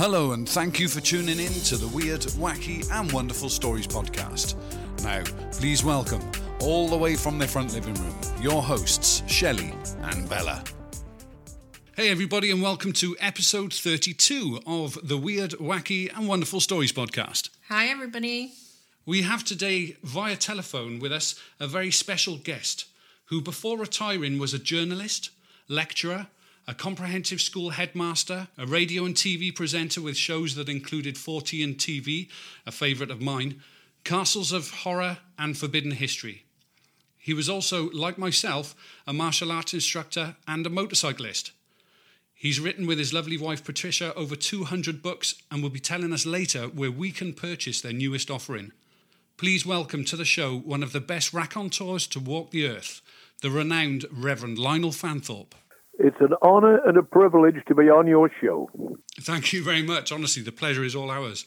Hello, and thank you for tuning in to the Weird, Wacky, and Wonderful Stories podcast. Now, please welcome, all the way from their front living room, your hosts, Shelley and Bella. Hey, everybody, and welcome to episode 32 of the Weird, Wacky, and Wonderful Stories podcast. Hi, everybody. We have today, via telephone, with us a very special guest who, before retiring, was a journalist, lecturer, a comprehensive school headmaster, a radio and TV presenter with shows that included Fortean TV, a favourite of mine, Castles of Horror and Forbidden History. He was also, like myself, a martial arts instructor and a motorcyclist. He's written with his lovely wife Patricia over 200 books and will be telling us later where we can purchase their newest offering. Please welcome to the show one of the best raconteurs to walk the earth, the renowned Reverend Lionel Fanthorpe. It's an honour and a privilege to be on your show. Thank you very much. Honestly, the pleasure is all ours.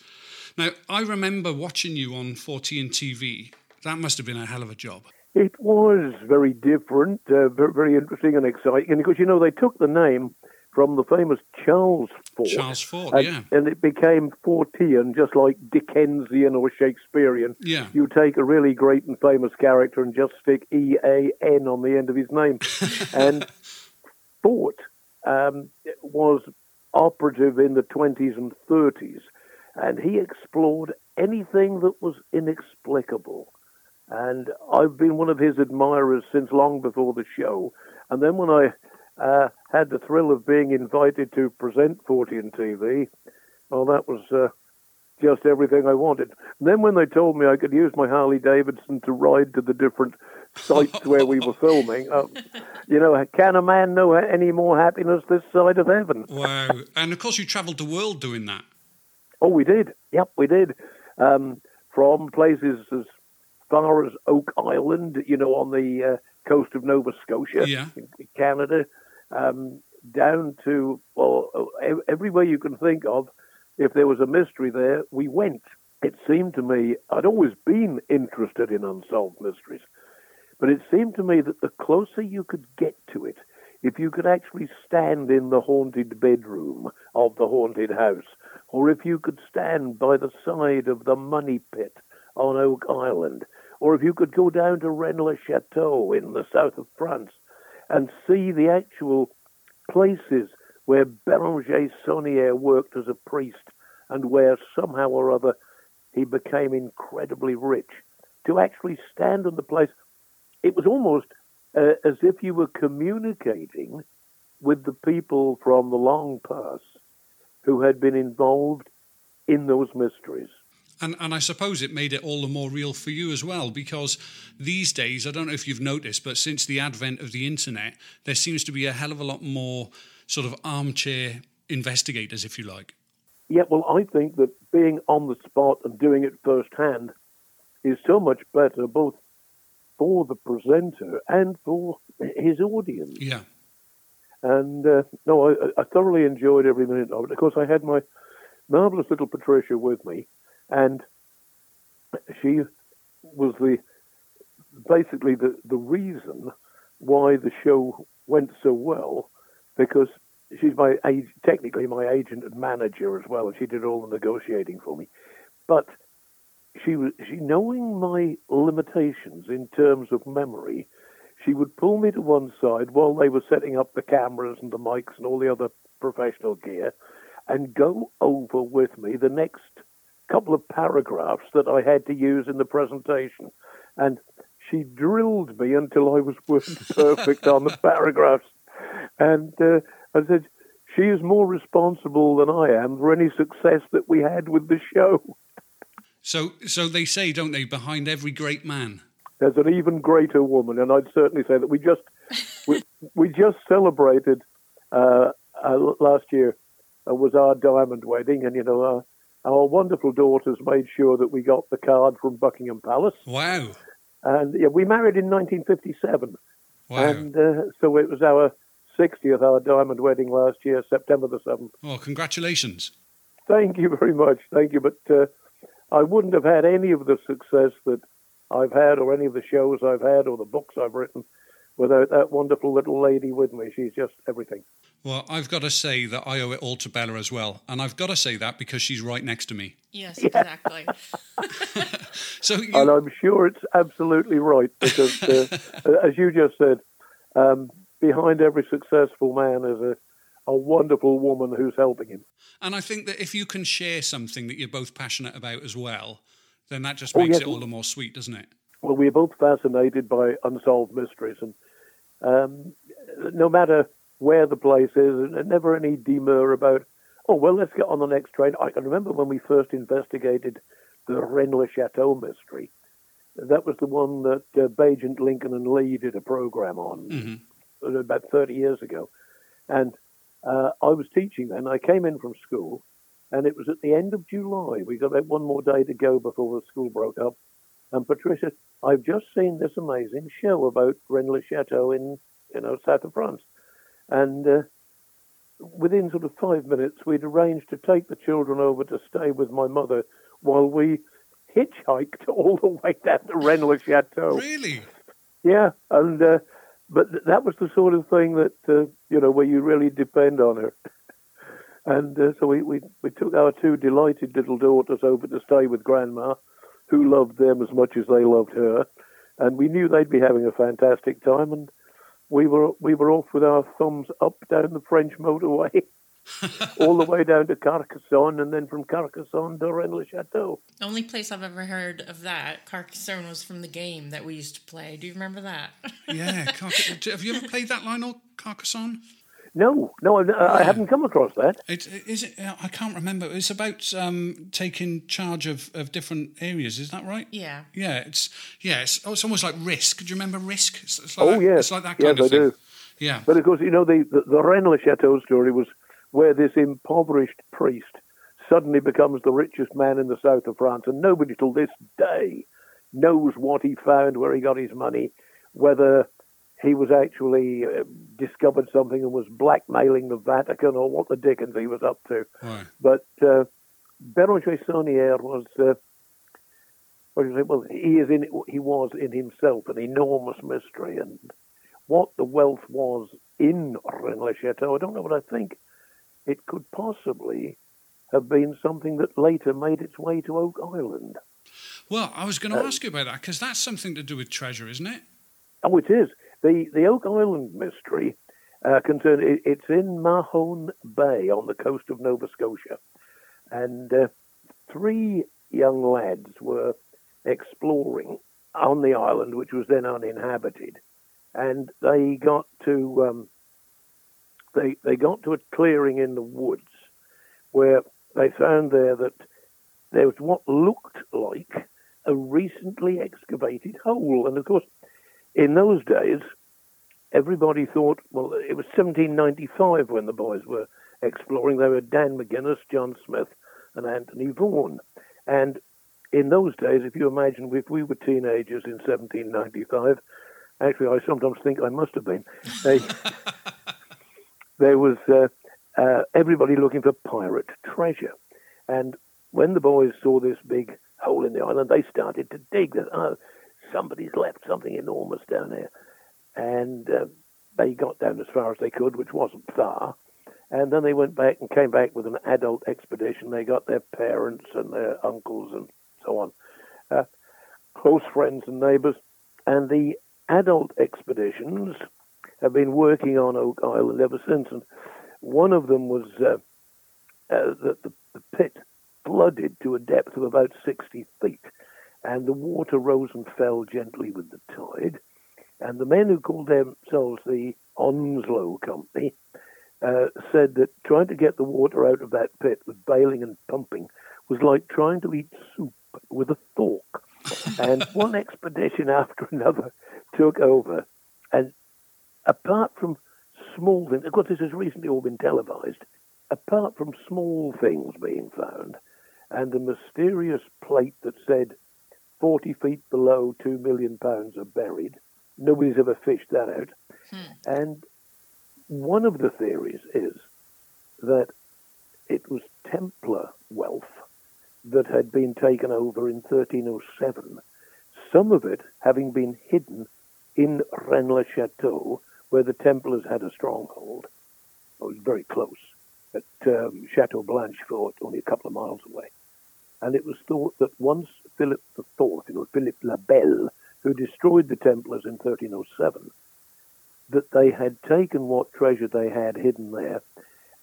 Now, I remember watching you on Fortean TV. That must have been a hell of a job. It was very different, uh, very interesting and exciting. And because, you know, they took the name from the famous Charles Fort. Charles Fort, and, yeah. And it became Fortean, just like Dickensian or Shakespearean. Yeah. You take a really great and famous character and just stick E A N on the end of his name. and Fort um, was operative in the 20s and 30s, and he explored anything that was inexplicable. And I've been one of his admirers since long before the show. And then when I uh, had the thrill of being invited to present Fortean TV, well, that was uh, just everything I wanted. And then when they told me I could use my Harley Davidson to ride to the different sites where we were filming, uh, you know, can a man know any more happiness this side of heaven? Wow. And of course, you travelled the world doing that. Oh, we did. Yep, we did. Um, from places as far as Oak Island, you know, on the uh, coast of Nova Scotia, Yeah. in Canada, um, down to, well, everywhere you can think of. If there was a mystery there, we went. It seemed to me, I'd always been interested in unsolved mysteries, but it seemed to me that the closer you could get to it, if you could actually stand in the haunted bedroom of the haunted house, or if you could stand by the side of the money pit on Oak Island, or if you could go down to Rennes Chateau in the south of France and see the actual places where Bérenger Saunière worked as a priest and where somehow or other he became incredibly rich, to actually stand on the place, it was almost uh, as if you were communicating with the people from the long past who had been involved in those mysteries. And, and I suppose it made it all the more real for you as well, because these days, I don't know if you've noticed, but since the advent of the internet, there seems to be a hell of a lot more sort of armchair investigators, if you like. Yeah, well, I think that being on the spot and doing it firsthand is so much better, both for the presenter and for his audience. Yeah. And uh, no, I, I thoroughly enjoyed every minute of it. Of course, I had my marvelous little Patricia with me, and she was the basically the, the reason why the show went so well, because she's my age, technically my agent and manager as well, and she did all the negotiating for me. But she was she knowing my limitations in terms of memory, she would pull me to one side while they were setting up the cameras and the mics and all the other professional gear, and go over with me the next couple of paragraphs that I had to use in the presentation, and she drilled me until I was word perfect on the paragraphs, and uh, I said. She is more responsible than I am for any success that we had with the show. So, so they say, don't they, behind every great man? there's an even greater woman, and I'd certainly say that we just we, we just celebrated uh, uh, last year uh, was our diamond wedding, and you know our, our wonderful daughters made sure that we got the card from Buckingham Palace, Wow. and yeah, we married in 1957, Wow. and uh, so it was our 60th, our diamond wedding last year, September the 7th. oh, congratulations. Thank you very much, thank you, but uh, I wouldn't have had any of the success that I've had, or any of the shows I've had, or the books I've written, without that wonderful little lady with me. She's just everything. Well, I've got to say that I owe it all to Bella as well. And I've got to say that because she's right next to me. Yes, exactly. So, And I'm sure it's absolutely right because, uh, as you just said, um, behind every successful man is a, a wonderful woman who's helping him. and I think that if you can share something that you're both passionate about as well, then that just Oh, makes yes. it all the more sweet, doesn't it? Well, we're both fascinated by unsolved mysteries, and um, no matter where the place is, and never any demur about, oh, well, let's get on the next train. I can remember when we first investigated the Rennes Chateau mystery. That was the one that uh, Baigent Lincoln and Leigh did a program on uh, about 30 years ago. And uh, I was teaching then. I came in from school, and it was at the end of July. We got about one more day to go before the school broke up. And Patricia, I've just seen this amazing show about Rennes Chateau in, you know, south of France. And uh, within sort of five minutes, we'd arranged to take the children over to stay with my mother while we hitchhiked all the way down to Rennes Chateau. Really? Yeah, and uh, but th- that was the sort of thing that uh, you know where you really depend on her. And uh, so we, we we took our two delighted little daughters over to stay with Grandma, who loved them as much as they loved her, and we knew they'd be having a fantastic time. And we were we were off with our thumbs up down the French motorway, all the way down to Carcassonne, and then from Carcassonne to Rennes-le-Château. the only place I've ever heard of that, Carcassonne, was from the game that we used to play. Do you remember that? Yeah. Carca- have you ever played that Lionel Carcassonne? No, no, I, I haven't come across that. It, is it? I can't remember. It's about um, taking charge of, of different areas. Is that right? yeah. Yeah. It's yeah. It's, oh, it's almost like Risk. Do you remember Risk? It's, it's like Oh, that, yes. It's like that Yes, kind of I thing. do. Yeah. But of course, you know, the, the, the Rennes-le-Château story was where this impoverished priest suddenly becomes the richest man in the south of France, and nobody till this day knows what he found, where he got his money, whether he was actually uh, discovered something and was blackmailing the Vatican or what the dickens he was up to. Right. But uh, Bérenger Saunière was, uh, what do you say? Well, he is in. He was in himself an enormous mystery, and what the wealth was in Rennes-le-Château, I don't know, but I think it could possibly have been something that later made its way to Oak Island. Well, I was going to ask you about that because that's something to do with treasure, isn't it? Oh, it is the the Oak Island mystery. Uh, concern it, it's in Mahone Bay on the coast of Nova Scotia, and uh, three young lads were exploring on the island, which was then uninhabited, and they got to um, they they got to a clearing in the woods where they found there that there was what looked like a recently excavated hole, and of course, in those days, everybody thought, well, it was 1795 when the boys were exploring. They were Dan McGinnis, John Smith, and Anthony Vaughan. And in those days, if you imagine if we were teenagers in 1795, actually, I sometimes think I must have been. They, there was uh, uh, everybody looking for pirate treasure. And when the boys saw this big hole in the island, they started to dig. That, oh, somebody's left something enormous down there. And uh, they got down as far as they could, which wasn't far. And then they went back and came back with an adult expedition. They got their parents and their uncles and so on, uh, close friends and neighbours. And the adult expeditions have been working on Oak Island ever since. And one of them was uh, uh, the, the, the pit flooded to a depth of about 60 feet, and the water rose and fell gently with the tide. And the men who called themselves the Onslow Company uh, said that trying to get the water out of that pit with bailing and pumping was like trying to eat soup with a fork. and one expedition after another took over. Apart from small things, of course, this has recently all been televised, apart from small things being found, and the mysterious plate that said 40 feet below 2 million pounds are buried. Nobody's ever fished that out. Hmm. And one of the theories is that it was Templar wealth that had been taken over in 1307, some of it having been hidden in Rennes-le-Château, where the Templars had a stronghold. It was very close at um, Chateau Blanchefort, only a couple of miles away. And it was thought that once Philip IV, you know, Philip le Bel, who destroyed the Templars in 1307, that they had taken what treasure they had hidden there,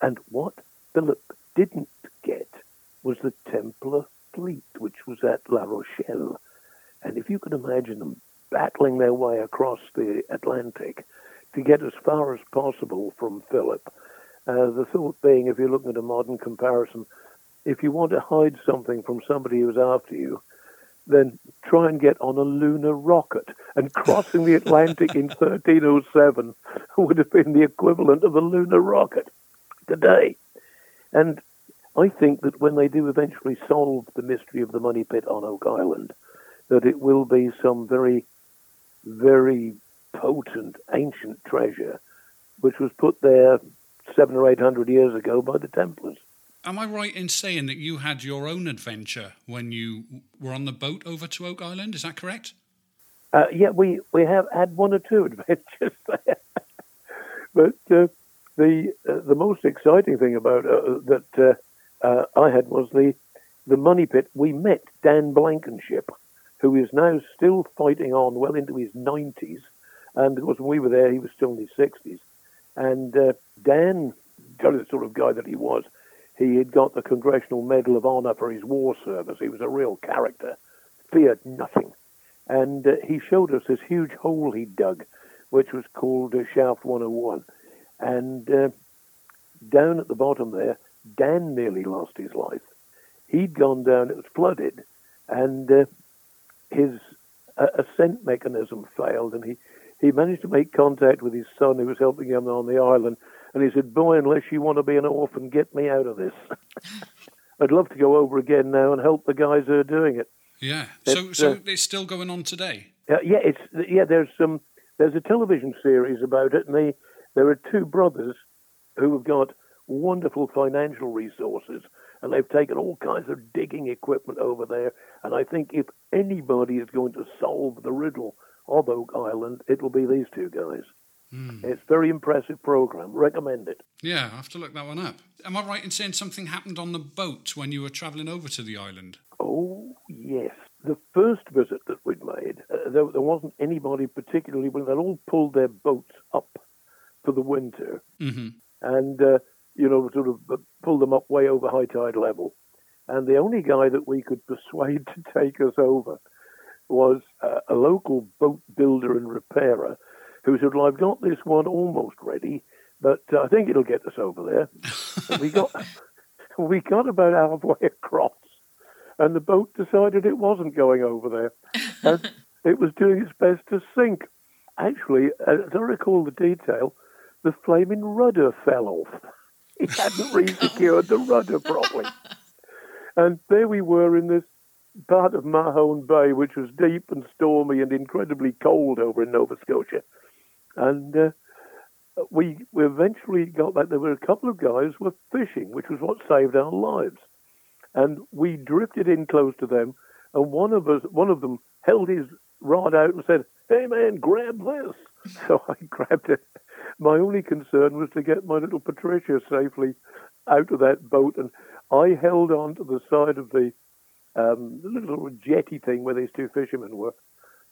and what Philip didn't get was the Templar fleet, which was at La Rochelle. And if you can imagine them battling their way across the Atlantic to get as far as possible from Philip, uh, the thought being, if you're looking at a modern comparison, if you want to hide something from somebody who's after you, then try and get on a lunar rocket. And crossing the Atlantic in 1307 would have been the equivalent of a lunar rocket today. And I think that when they do eventually solve the mystery of the money pit on Oak Island, that it will be some very, very potent ancient treasure which was put there seven or eight hundred years ago by the Templars. Am I right in saying that you had your own adventure when you were on the boat over to Oak Island? Is that correct? Uh, yeah, we, we have had one or two adventures there. but uh, the uh, the most exciting thing about uh, that uh, uh, I had was the the money pit. We met Dan Blankenship, who is now still fighting on well into his 90s. And of course, when we were there, he was still in his 60s. And Dan, the sort of guy that he was, he had got the Congressional Medal of Honor for his war service. He was a real character, feared nothing. And uh, he showed us this huge hole he'd dug, which was called uh, Shaft 101. And uh, down at the bottom there, Dan nearly lost his life. He'd gone down, it was flooded, and uh, his uh, ascent mechanism failed, and he, he managed to make contact with his son who was helping him on the island and he said, Boy, unless you want to be an orphan, get me out of this. I'd love to go over again now and help the guys who are doing it. Yeah. So, so uh, it's still going on today. Uh, yeah, it's yeah. There's some. There's a television series about it, and they, there are two brothers who have got wonderful financial resources, and they've taken all kinds of digging equipment over there. And I think if anybody is going to solve the riddle of Oak Island, it will be these two guys. Mm. It's a very impressive program. Recommend it. Yeah, I have to look that one up. Am I right in saying something happened on the boat when you were travelling over to the island? Oh, yes. The first visit that we'd made, uh, there, there, wasn't anybody particularly when they'd all pulled their boats up for the winter mm-hmm. and, uh, you know, sort of pulled them up way over high tide level. And the only guy that we could persuade to take us over was uh, a local boat builder and repairer who said, "Well, I've got this one almost ready, but uh, I think it'll get us over there." we got we got about halfway across, and the boat decided it wasn't going over there, and it was doing its best to sink. Actually, as I recall the detail, the flaming rudder fell off. It hadn't re-secured the rudder properly. And there we were in this part of Mahone Bay, which was deep and stormy and incredibly cold over in Nova Scotia. And uh, we, we eventually got back. There were a couple of guys were fishing, which was what saved our lives. And we drifted in close to them, and one of us, one of them, held his rod out and said, "Hey man, grab this!" So I grabbed it. My only concern was to get my little Patricia safely out of that boat, and I held on to the side of the, um, the little jetty thing where these two fishermen were,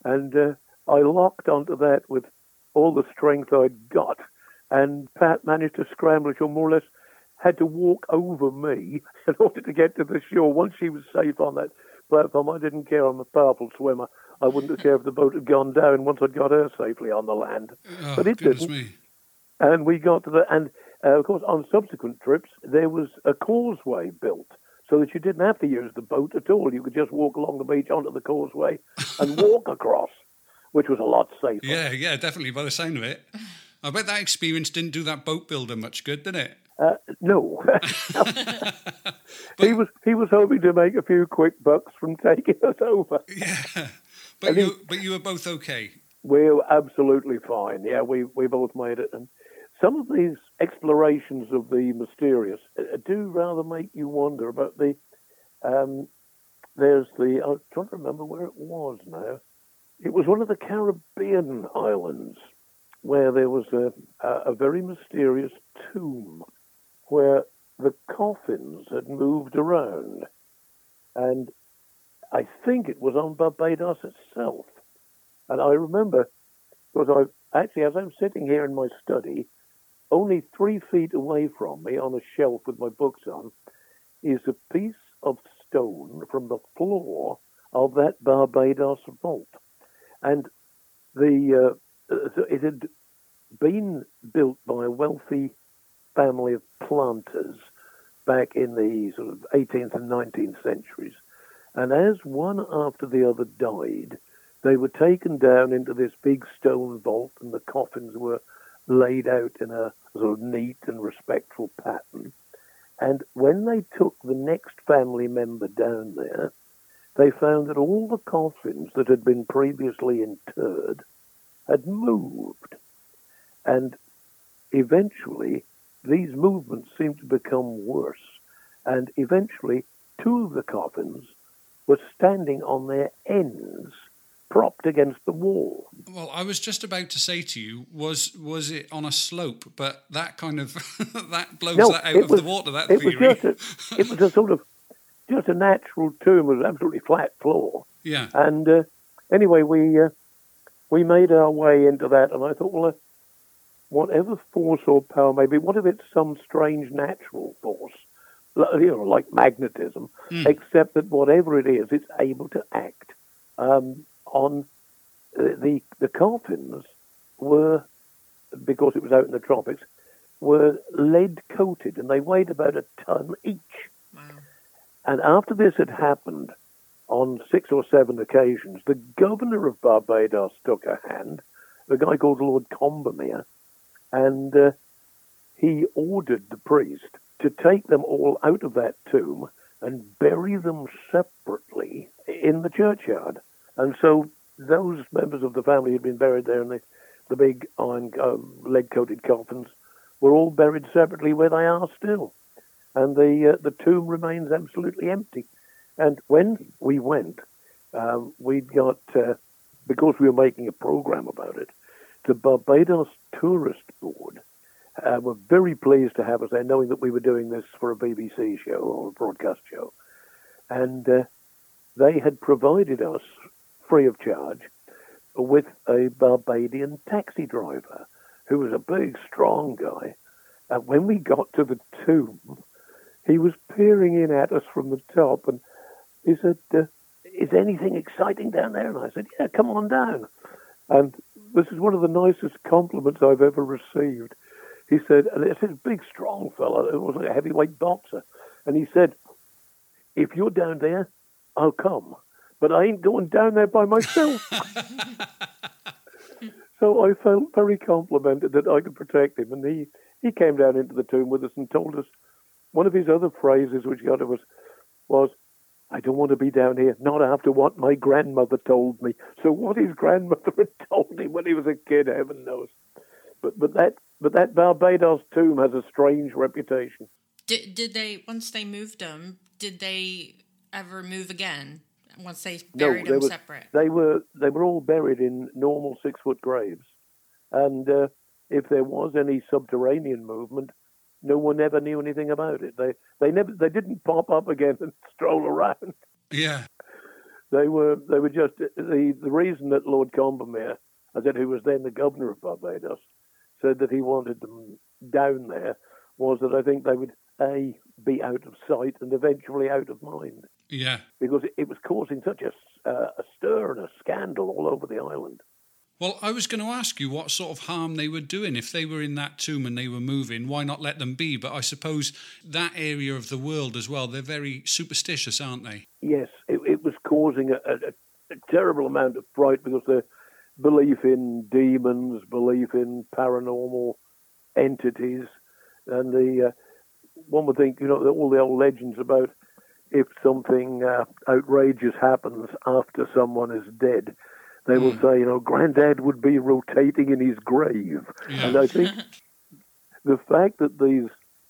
and uh, I locked onto that with all the strength I'd got. And Pat managed to scramble. She more or less had to walk over me in order to get to the shore. Once she was safe on that platform, I didn't care. I'm a powerful swimmer. I wouldn't have cared if the boat had gone down once I'd got her safely on the land. Oh, but it didn't. Me. And we got to the and uh, of course on subsequent trips there was a causeway built so that you didn't have to use the boat at all. You could just walk along the beach onto the causeway and walk across which was a lot safer. Yeah, yeah, definitely. By the sound of it, I bet that experience didn't do that boat builder much good, did it? Uh, no. he was he was hoping to make a few quick bucks from taking us over. Yeah, but you he, but you were both okay. We were absolutely fine. Yeah, we we both made it, and some of these explorations of the mysterious uh, do rather make you wonder about the. Um, there's the I'm trying to remember where it was now. It was one of the Caribbean islands. where there was a, a, a very mysterious tomb where the coffins had moved around. And I think it was on Barbados itself. And I remember, because I actually, as I'm sitting here in my study, only three feet away from me on a shelf with my books on is a piece of stone from the floor of that Barbados vault. And the uh, it had been built by a wealthy family of planters back in the sort of 18th and 19th centuries. And as one after the other died, they were taken down into this big stone vault, and the coffins were laid out in a sort of neat and respectful pattern. And when they took the next family member down there, they found that all the coffins that had been previously interred had moved. And eventually, these movements seemed to become worse. And eventually, two of the coffins were standing on their ends, propped against the wall. Well, I was just about to say to you, was was it on a slope? But that kind of that blows No, that out of was- the water. That It was just a, it was a sort of just a natural tomb with an absolutely flat floor. yeah, And uh, anyway, we uh, we made our way into that, and I thought, well, uh, whatever force or power may be, what if it's some strange natural force, you know, like magnetism, except that whatever it is, it's able to act um, on uh, the the coffins were because it was out in the tropics were lead coated, and they weighed about a ton each. Wow. And after this had happened on six or seven occasions, the governor of Barbados took a hand, a guy called Lord Combermere, and uh, he ordered the priest to take them all out of that tomb and bury them separately in the churchyard. And so those members of the family who'd been buried there in the, the big iron uh, lead-coated coffins were all buried separately where they are still and the uh, the tomb remains absolutely empty. And when we went, um, we got uh, because we were making a program about it. The Barbados Tourist Board uh, were very pleased to have us there, knowing that we were doing this for a BBC show or a broadcast show, and uh, they had provided us free of charge with a Barbadian taxi driver who was a big, strong guy. And when we got to the tomb, he was peering in at us from the top, and he said, uh, "Is anything exciting down there?" And I said, "Yeah, come on down." And this is one of the nicest compliments I've ever received. He said, and it's this big, strong fellow. It was like a heavyweight boxer, and he said, "If you're down there, I'll come, but I ain't going down there by myself." so I felt very complimented that I could protect him, and he he came down into the tomb with us and told us one of his other phrases which got to us was, I don't want to be down here, not after what my grandmother told me. So what his grandmother had told him when he was a kid, heaven knows. But but that but that Barbados tomb has a strange reputation. Did did they once they moved them? Did they ever move again? Once they buried there them was- separate. They were they were all buried in normal six foot graves, and uh, if there was any subterranean movement, no one ever knew anything about it. They they never they didn't pop up again and stroll around. yeah, They were they were just the the reason that Lord Combermere, I said, who was then the governor of Barbados, said that he wanted them down there was that I think they would a be out of sight and eventually out of mind yeah. because it, it was causing such a, uh, a stir and a scandal all over the island. Well, I was going to ask you what sort of harm they were doing. If they were in that tomb and they were moving, why not let them be? But I suppose that area of the world as well, they're very superstitious, aren't they? Yes, it, it was causing a, a, a terrible amount of fright because the belief in demons, belief in paranormal entities, and the uh, one would think, you know, all the old legends about if something uh, outrageous happens after someone is dead, they will say, you know, Granddad would be rotating in his grave, and I think the fact that these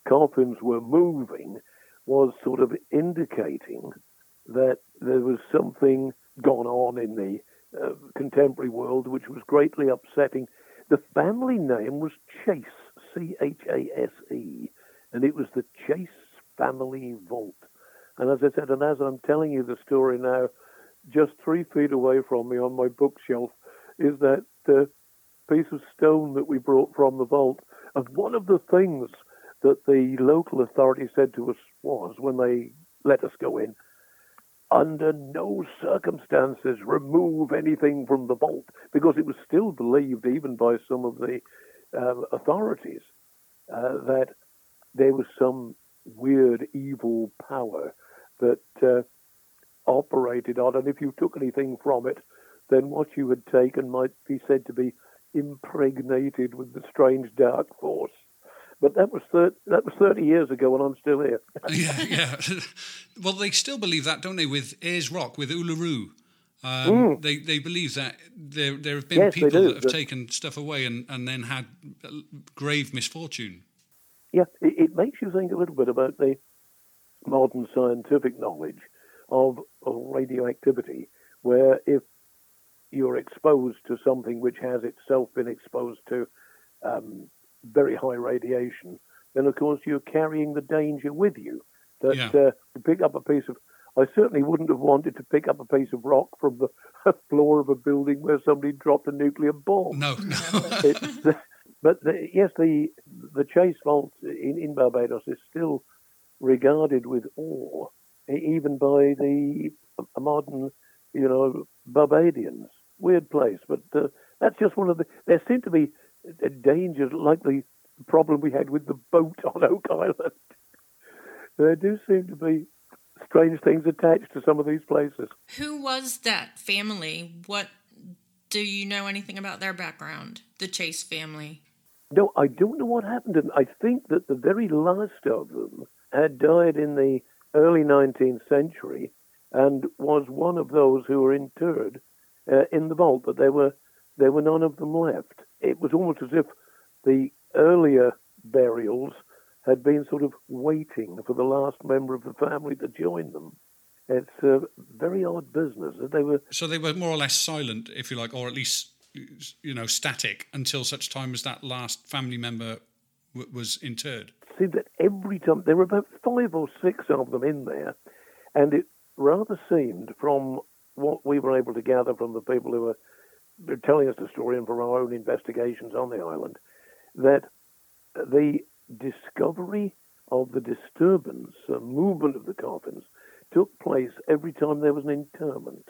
coffins were moving was sort of indicating that there was something gone on in the uh, contemporary world which was greatly upsetting. The family name was Chase, C H A S E, and it was the Chase family vault. And as I said, and as I'm telling you the story now, just three feet away from me on my bookshelf is that uh, piece of stone that we brought from the vault. And one of the things that the local authorities said to us was when they let us go in, under no circumstances remove anything from the vault because it was still believed, even by some of the um, authorities, uh, that there was some weird evil power that uh, operated on, and if you took anything from it, then what you had taken might be said to be impregnated with the strange dark force. But that was thir- that was thirty years ago, and I'm still here. yeah, yeah. well, they still believe that, don't they? With Ayers Rock, with Uluru, um, mm. they they believe that there there have been yes, people that have taken stuff away and, and then had grave misfortune. Yeah, it, it makes you think a little bit about the modern scientific knowledge of, of radioactivity, where if you're exposed to something which has itself been exposed to um, very high radiation, then of course you're carrying the danger with you. That yeah. uh, to pick up a piece of, I certainly wouldn't have wanted to pick up a piece of rock from the floor of a building where somebody dropped a nuclear bomb. No, no. it, but the, yes, the the Chase Vault in, in Barbados is still regarded with awe, even by the modern, you know, Barbadians. Weird place, but uh, that's just one of the. There seem to be dangers like the problem we had with the boat on Oak Island. there do seem to be strange things attached to some of these places. Who was that family? What do you know anything about their background? The Chase family. No, I don't know what happened to them. I think that the very last of them had died in the early 19th century and was one of those who were interred uh, in the vault, but there were there were none of them left. It was almost as if the earlier burials had been sort of waiting for the last member of the family to join them. It's a very odd business. They were so they were more or less silent, if you like, or at least you know static until such time as that last family member w- was interred seemed that every time there were about five or six of them in there, and it rather seemed from what we were able to gather from the people who were telling us the story and from our own investigations on the island that the discovery of the disturbance, the movement of the coffins, took place every time there was an interment.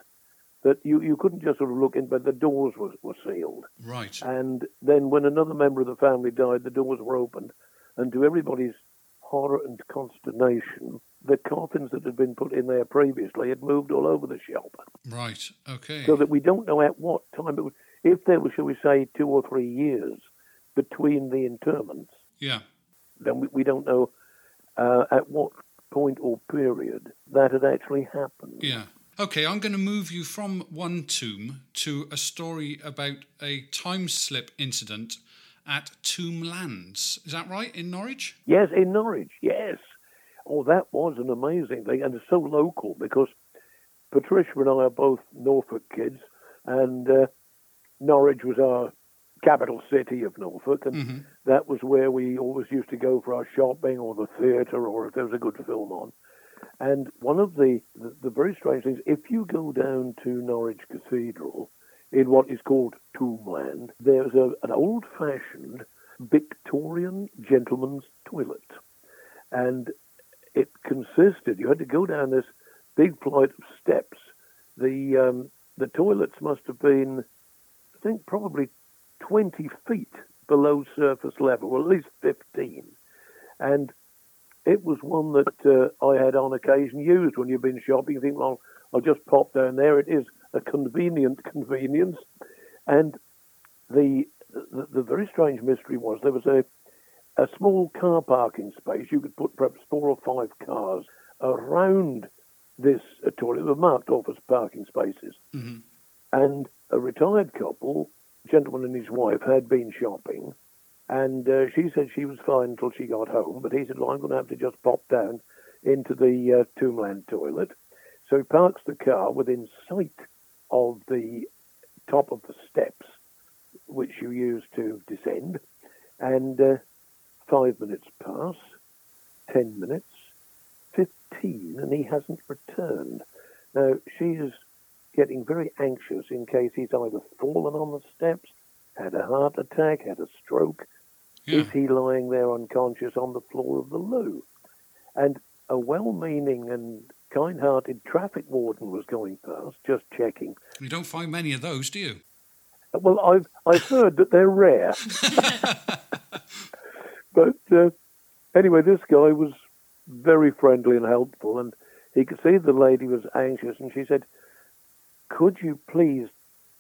That you, you couldn't just sort of look in, but the doors were, were sealed. Right. And then when another member of the family died, the doors were opened and to everybody's horror and consternation, the coffins that had been put in there previously had moved all over the shop. Right, okay. So that we don't know at what time it was, if there was, shall we say, two or three years between the interments. Yeah. Then we, we don't know uh, at what point or period that had actually happened. Yeah. Okay, I'm going to move you from one tomb to a story about a time slip incident at Tomblands. Is that right, in Norwich? Yes, in Norwich, yes. Oh, that was an amazing thing, and it's so local because Patricia and I are both Norfolk kids, and uh, Norwich was our capital city of Norfolk, and mm-hmm. that was where we always used to go for our shopping or the theatre or if there was a good film on. And one of the, the, the very strange things, if you go down to Norwich Cathedral, in what is called Tombland, there's a, an old fashioned Victorian gentleman's toilet. And it consisted, you had to go down this big flight of steps. The, um, the toilets must have been, I think, probably 20 feet below surface level, or at least 15. And it was one that uh, I had on occasion used when you've been shopping. You think, well, I'll just pop down there. It is a convenient convenience. And the, the, the very strange mystery was there was a a small car parking space. You could put perhaps four or five cars around this uh, toilet. They were marked off as parking spaces. Mm-hmm. And a retired couple, gentleman and his wife, had been shopping. And uh, she said she was fine until she got home. But he said, well, I'm going to have to just pop down into the uh, Tombland toilet. So he parks the car within sight of the top of the steps which you use to descend. And uh, five minutes pass, ten minutes, fifteen, and he hasn't returned. Now, she is getting very anxious in case he's either fallen on the steps, had a heart attack, had a stroke. Yeah. Is he lying there unconscious on the floor of the loo? And a well meaning and kind hearted traffic warden was going past, just checking. You don't find many of those, do you? Well, I've, I've heard that they're rare. but uh, anyway, this guy was very friendly and helpful, and he could see the lady was anxious, and she said, Could you please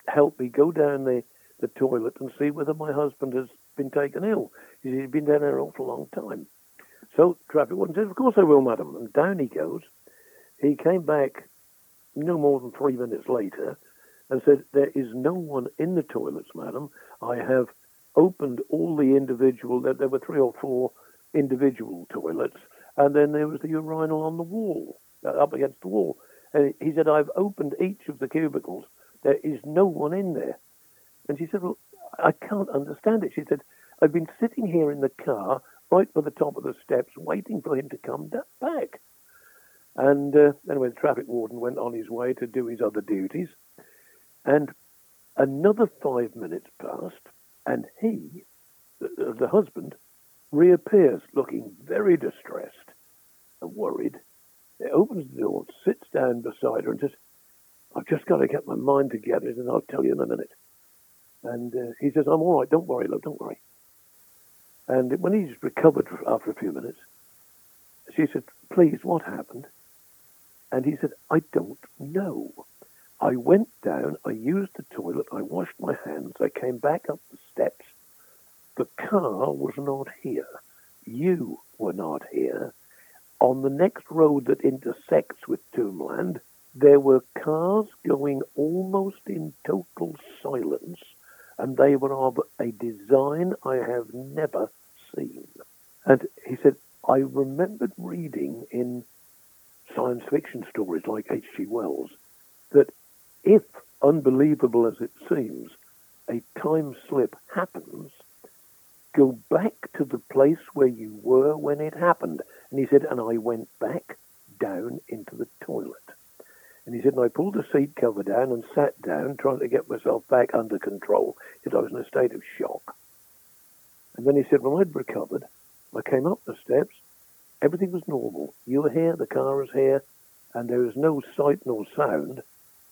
help me go down the, the toilet and see whether my husband has been taken ill? He's been down there an awful long time. So traffic warden said, Of course I will, madam. And down he goes. He came back no more than three minutes later and said, There is no one in the toilets, madam. I have opened all the individual, there, were three or four individual toilets, and then there was the urinal on the wall, uh, up against the wall. And he said, I've opened each of the cubicles. There is no one in there. And she said, Well, I can't understand it. She said, I've been sitting here in the car right by the top of the steps waiting for him to come back. And uh, anyway, the traffic warden went on his way to do his other duties. And another five minutes passed, and he, the, the husband, reappears looking very distressed and worried. He opens the door, sits down beside her, and says, I've just got to get my mind together, and I'll tell you in a minute. And uh, he says, I'm all right, don't worry, love, don't worry. And when he's recovered after a few minutes, she said, Please, what happened? And he said, I don't know. I went down, I used the toilet, I washed my hands, I came back up the steps. The car was not here. You were not here. On the next road that intersects with Tombland, there were cars going almost in total silence, and they were of a design I have never seen. And he said, I remembered reading in science fiction stories like H.G. Wells that if, unbelievable as it seems, a time slip happens, go back to the place where you were when it happened. And he said, and I went back down into the toilet. And he said, and I pulled the seat cover down and sat down, trying to get myself back under control. Said, I was in a state of shock. And then he said, when I'd recovered, I came up the steps, everything was normal. You were here, the car was here, and there was no sight nor sound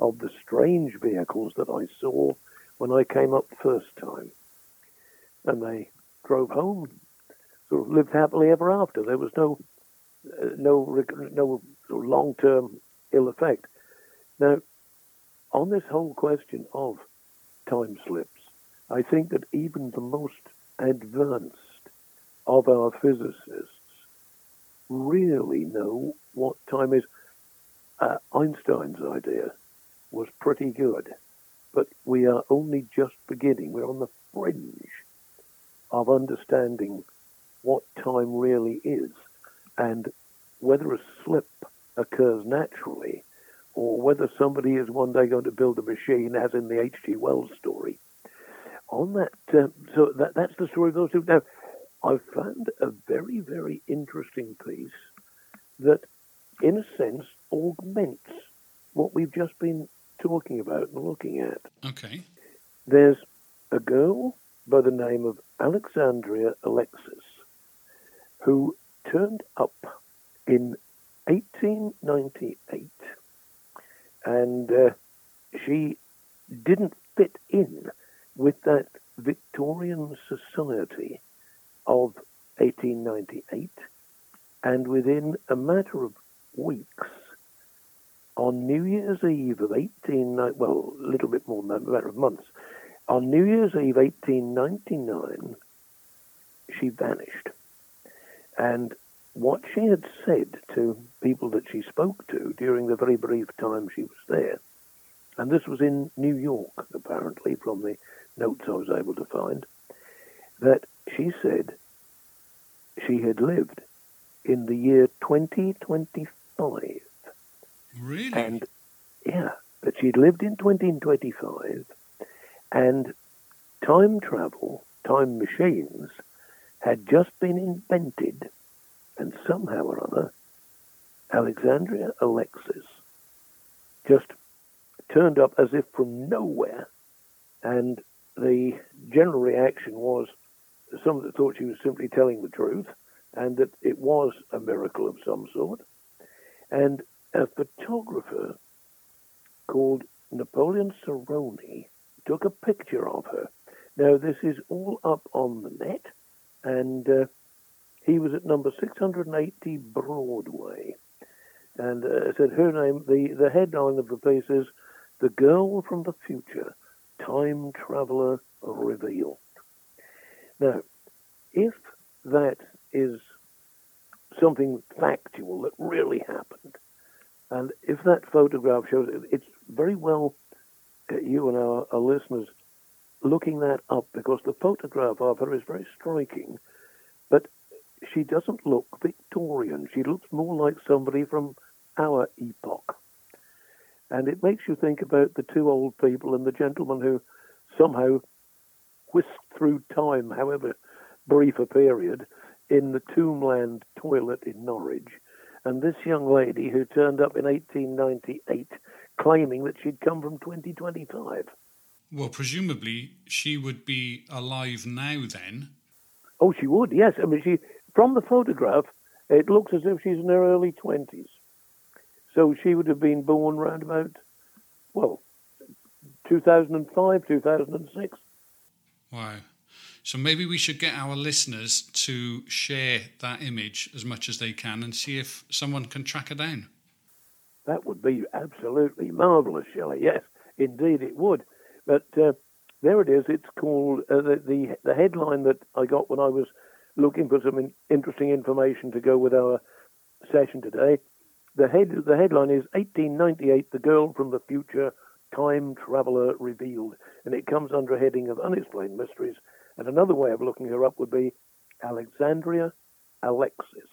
of the strange vehicles that I saw when I came up first time. And they drove home, sort of lived happily ever after. There was no uh, no no long term ill effect. Now, on this whole question of time slips, I think that even the most advanced of our physicists really know what time is. Uh, Einstein's idea was pretty good, but we are only just beginning. We're on the fringe of understanding what time really is and whether a slip occurs naturally or whether somebody is one day going to build a machine, as in the H.G. Wells story. On that, uh, so that, that's the story of those two. Now, I found a very, very interesting piece that, in a sense, augments what we've just been talking about and looking at. Okay. There's a girl by the name of Alexandria Alexis who turned up in 1898 and uh, she didn't fit in with that Victorian society 1898 and within a matter of weeks on New Year's Eve of 18, well, a little bit more than that, a matter of months, on New Year's Eve 1899, she vanished. And what she had said to people that she spoke to during the very brief time she was there, and this was in New York, apparently, from the notes I was able to find, that she said had lived in the year 2025. Really? And yeah, that she'd lived in 2025 and time travel, time machines, had just been invented, and somehow or other, Alexandria Alexis just turned up as if from nowhere, and the general reaction was some that thought she was simply telling the truth, and that it was a miracle of some sort. And a photographer called Napoleon Cerrone took a picture of her. Now, this is all up on the net, and uh, he was at number 680 Broadway. And uh, said her name, the, the headline of the piece is The Girl from the Future, Time Traveler Revealed. Now, if that is something factual that really happened, and if that photograph shows it's very well uh, you and our, our listeners looking that up because the photograph of her is very striking, but she doesn't look Victorian. She looks more like somebody from our epoch. And it makes you think about the two old people and the gentleman who somehow whisked through time, however brief a period, in the Tombland toilet in Norwich. And this young lady who turned up in 1898 claiming that she'd come from 2025. Well, presumably she would be alive now then. Oh, she would, yes. I mean, she from the photograph, it looks as if she's in her early 20s. So she would have been born around about, well, 2005, 2006. Wow. So maybe we should get our listeners to share that image as much as they can and see if someone can track her down. That would be absolutely marvellous, Shelley. Yes, indeed it would. But uh, there it is. It's called uh, the, the, the headline that I got when I was looking for some in, interesting information to go with our session today. The head the headline is 1898: The Girl from the Future, Time Traveler Revealed, and it comes under a heading of Unexplained Mysteries. And another way of looking her up would be Alexandria Alexis.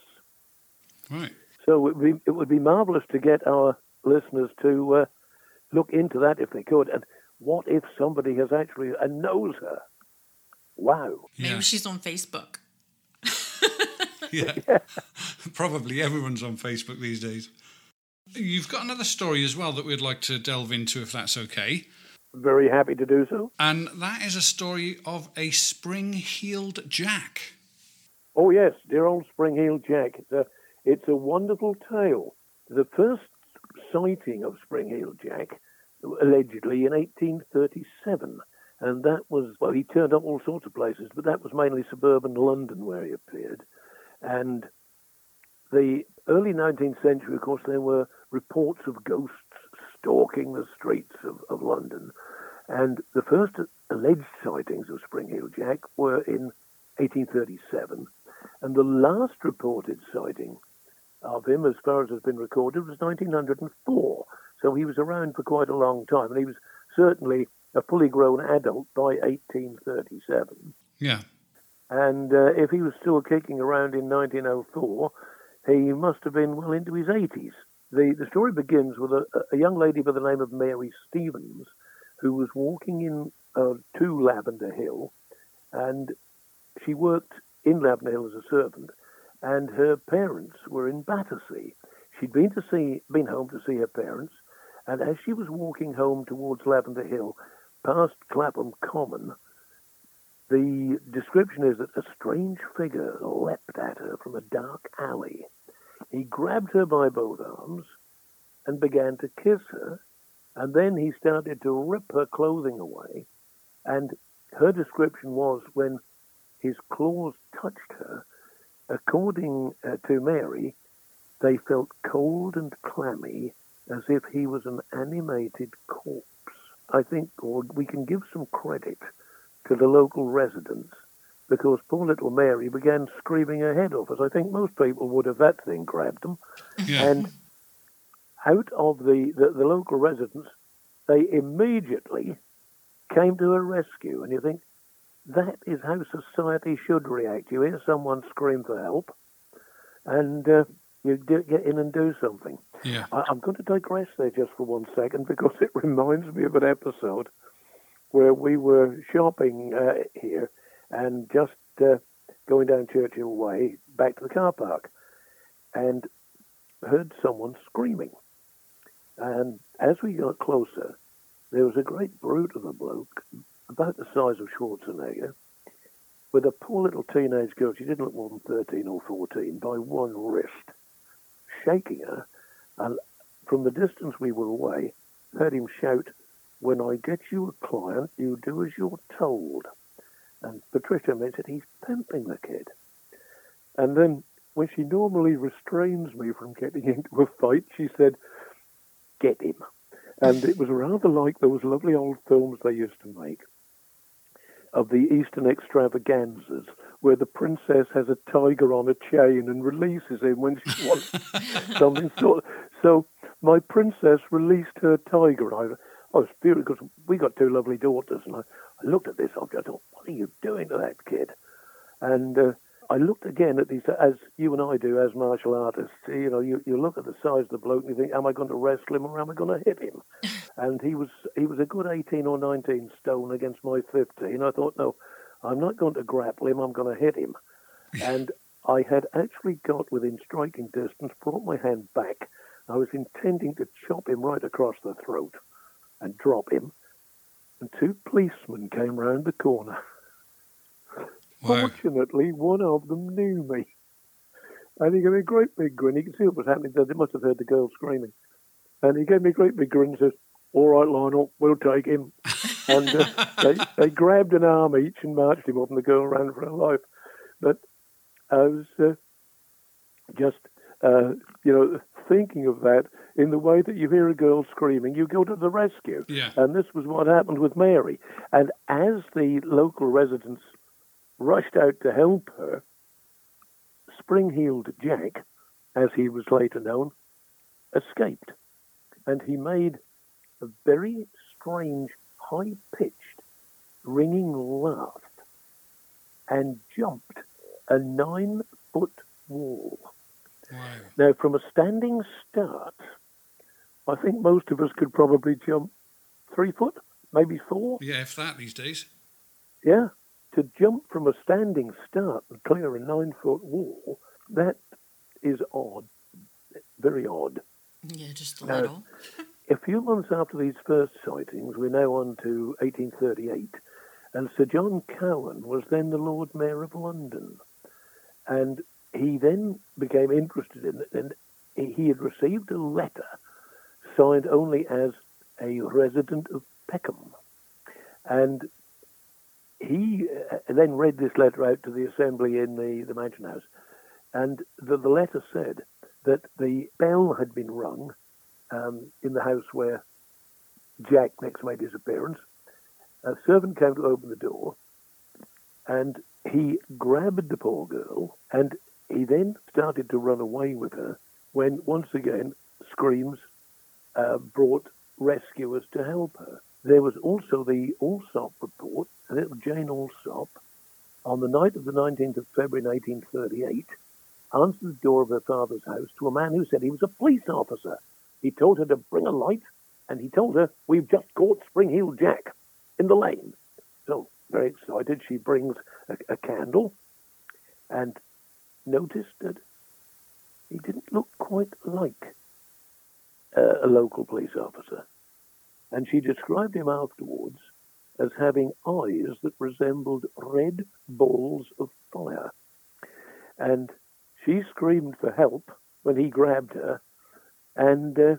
Right. So it would be, it would be marvelous to get our listeners to uh, look into that if they could. And what if somebody has actually uh, knows her? Wow. Maybe she's on Facebook. yeah. Probably everyone's on Facebook these days. You've got another story as well that we'd like to delve into, if that's okay. Very happy to do so. And that is a story of a spring heeled jack. Oh yes, dear old Spring-heeled Jack. It's a it's a wonderful tale. The first sighting of Spring-heeled Jack, allegedly in 1837, and that was well, he turned up all sorts of places, but that was mainly suburban London where he appeared. And the early 19th century, of course, there were reports of ghosts stalking the streets of, of London. And the first alleged sightings of Spring-heeled Jack were in 1837. And the last reported sighting of him, as far as has been recorded, was 1904. So he was around for quite a long time. And he was certainly a fully grown adult by 1837. Yeah. And uh, if he was still kicking around in 1904, he must have been well into his 80s. The, the story begins with a, a young lady by the name of Mary Stevens who was walking in uh, to Lavender Hill, and she worked in Lavender Hill as a servant, and her parents were in Battersea. She'd been to see, been home to see her parents, and as she was walking home towards Lavender Hill, past Clapham Common, the description is that a strange figure leapt at her from a dark alley. He grabbed her by both arms and began to kiss her, and then he started to rip her clothing away. And her description was when his claws touched her, according uh, to Mary, they felt cold and clammy as if he was an animated corpse. I think or we can give some credit to the local residents because poor little Mary began screaming her head off, as I think most people would if that thing grabbed them. Yeah. And out of the, the, the local residents, they immediately came to her rescue. And you think, that is how society should react. You hear someone scream for help, and uh, you do, get in and do something. yeah. I, I'm going to digress there just for one second because it reminds me of an episode where we were shopping uh, here and just uh, going down Churchill Way back to the car park and heard someone screaming. And as we got closer, there was a great brute of a bloke, about the size of Schwarzenegger, with a poor little teenage girl, she didn't look more than 13 or 14, by one wrist, shaking her. And from the distance we were away, heard him shout, When I get you a client, you do as you're told. And Patricia said, He's pimping the kid. And then when she normally restrains me from getting into a fight, she said, Get him. And it was rather like those lovely old films they used to make of the Eastern extravaganzas, where the princess has a tiger on a chain and releases him when she wants something sort. So my princess released her tiger. I, I was furious because we got two lovely daughters, and I, I looked at this object. I thought, "What are you doing to that kid?" And uh, I looked again at these, as you and I do as martial artists. You know, you, you look at the size of the bloke and you think, am I going to wrestle him or am I going to hit him? and he was he was a good 18 or 19 stone against my 15. I thought, no, I'm not going to grapple him. I'm going to hit him. and I had actually got within striking distance, brought my hand back. I was intending to chop him right across the throat and drop him. And two policemen came round the corner. Wow. Fortunately, one of them knew me. And he gave me a great big grin. You can see what was happening there. They must have heard the girl screaming. And he gave me a great big grin and says, All right, Lionel, we'll take him. and uh, they, they grabbed an arm each and marched him off, and the girl ran for her life. But I was uh, just, uh, you know, thinking of that in the way that you hear a girl screaming, you go to the rescue. Yeah. And this was what happened with Mary. And as the local residents rushed out to help her, Spring Heeled Jack, as he was later known, escaped. And he made a very strange, high pitched, ringing laugh and jumped a nine foot wall. Wow. Now, from a standing start, I think most of us could probably jump three foot, maybe four. Yeah, if that these days. Yeah, to jump from a standing start and clear a nine foot wall, that is odd, very odd. Yeah, just a No. little. A few months after these first sightings, we're now on to 1838, and Sir John Cowan was then the Lord Mayor of London. And he then became interested in it, and he he had received a letter signed only as a resident of Peckham. And he uh, then read this letter out to the assembly in the, the Mansion House, and the, the letter said that the bell had been rung um, in the house where Jack next made his appearance. A servant came to open the door, and he grabbed the poor girl, and he then started to run away with her. When once again screams uh, brought rescuers to help her. There was also the Alsop report, little Jane Alsop, on the night of the 19th of February 1938, answered the door of her father's house to a man who said he was a police officer. He told her to bring a light, and he told her, We've just caught Spring Heel Jack in the lane. So, very excited, she brings a, a candle and noticed that he didn't look quite like a local police officer. And she described him afterwards as having eyes that resembled red balls of fire. And she screamed for help when he grabbed her. And uh,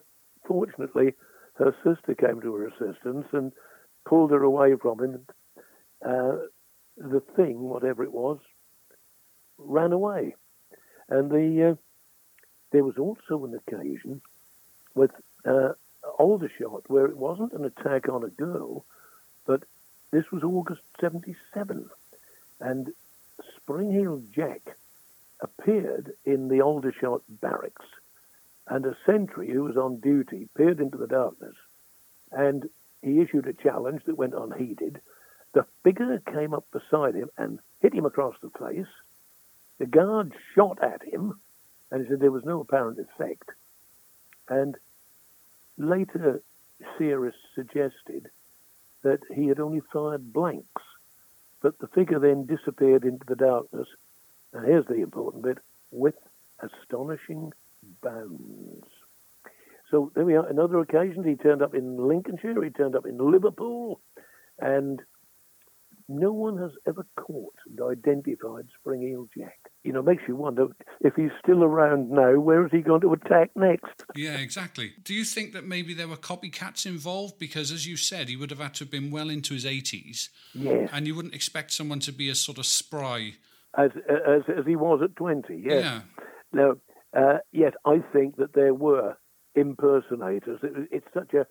fortunately, her sister came to her assistance and pulled her away from him. Uh, the thing, whatever it was, ran away. And the uh, there was also an occasion with uh, Aldershot where it wasn't an attack on a girl, but this was August 77. And Spring Heel Jack appeared in the Aldershot barracks, and a sentry who was on duty peered into the darkness, and he issued a challenge that went unheeded. The figure came up beside him and hit him across the face. The guard shot at him, and he said there was no apparent effect. And later theorists suggested that he had only fired blanks, but the figure then disappeared into the darkness. And here's the important bit with astonishing bounds. So there we are. On other occasions, he turned up in Lincolnshire, he turned up in Liverpool, and no one has ever caught and identified Spring Heel Jack. You know, makes you wonder if he's still around now, where is he going to attack next? Yeah, exactly. Do you think that maybe there were copycats involved? Because, as you said, he would have had to have been well into his 80s. Yes. And you wouldn't expect someone to be as sort of spry. As, as, as he was at 20, yes. Yeah. Now, uh, yet I think that there were impersonators. It, it's such a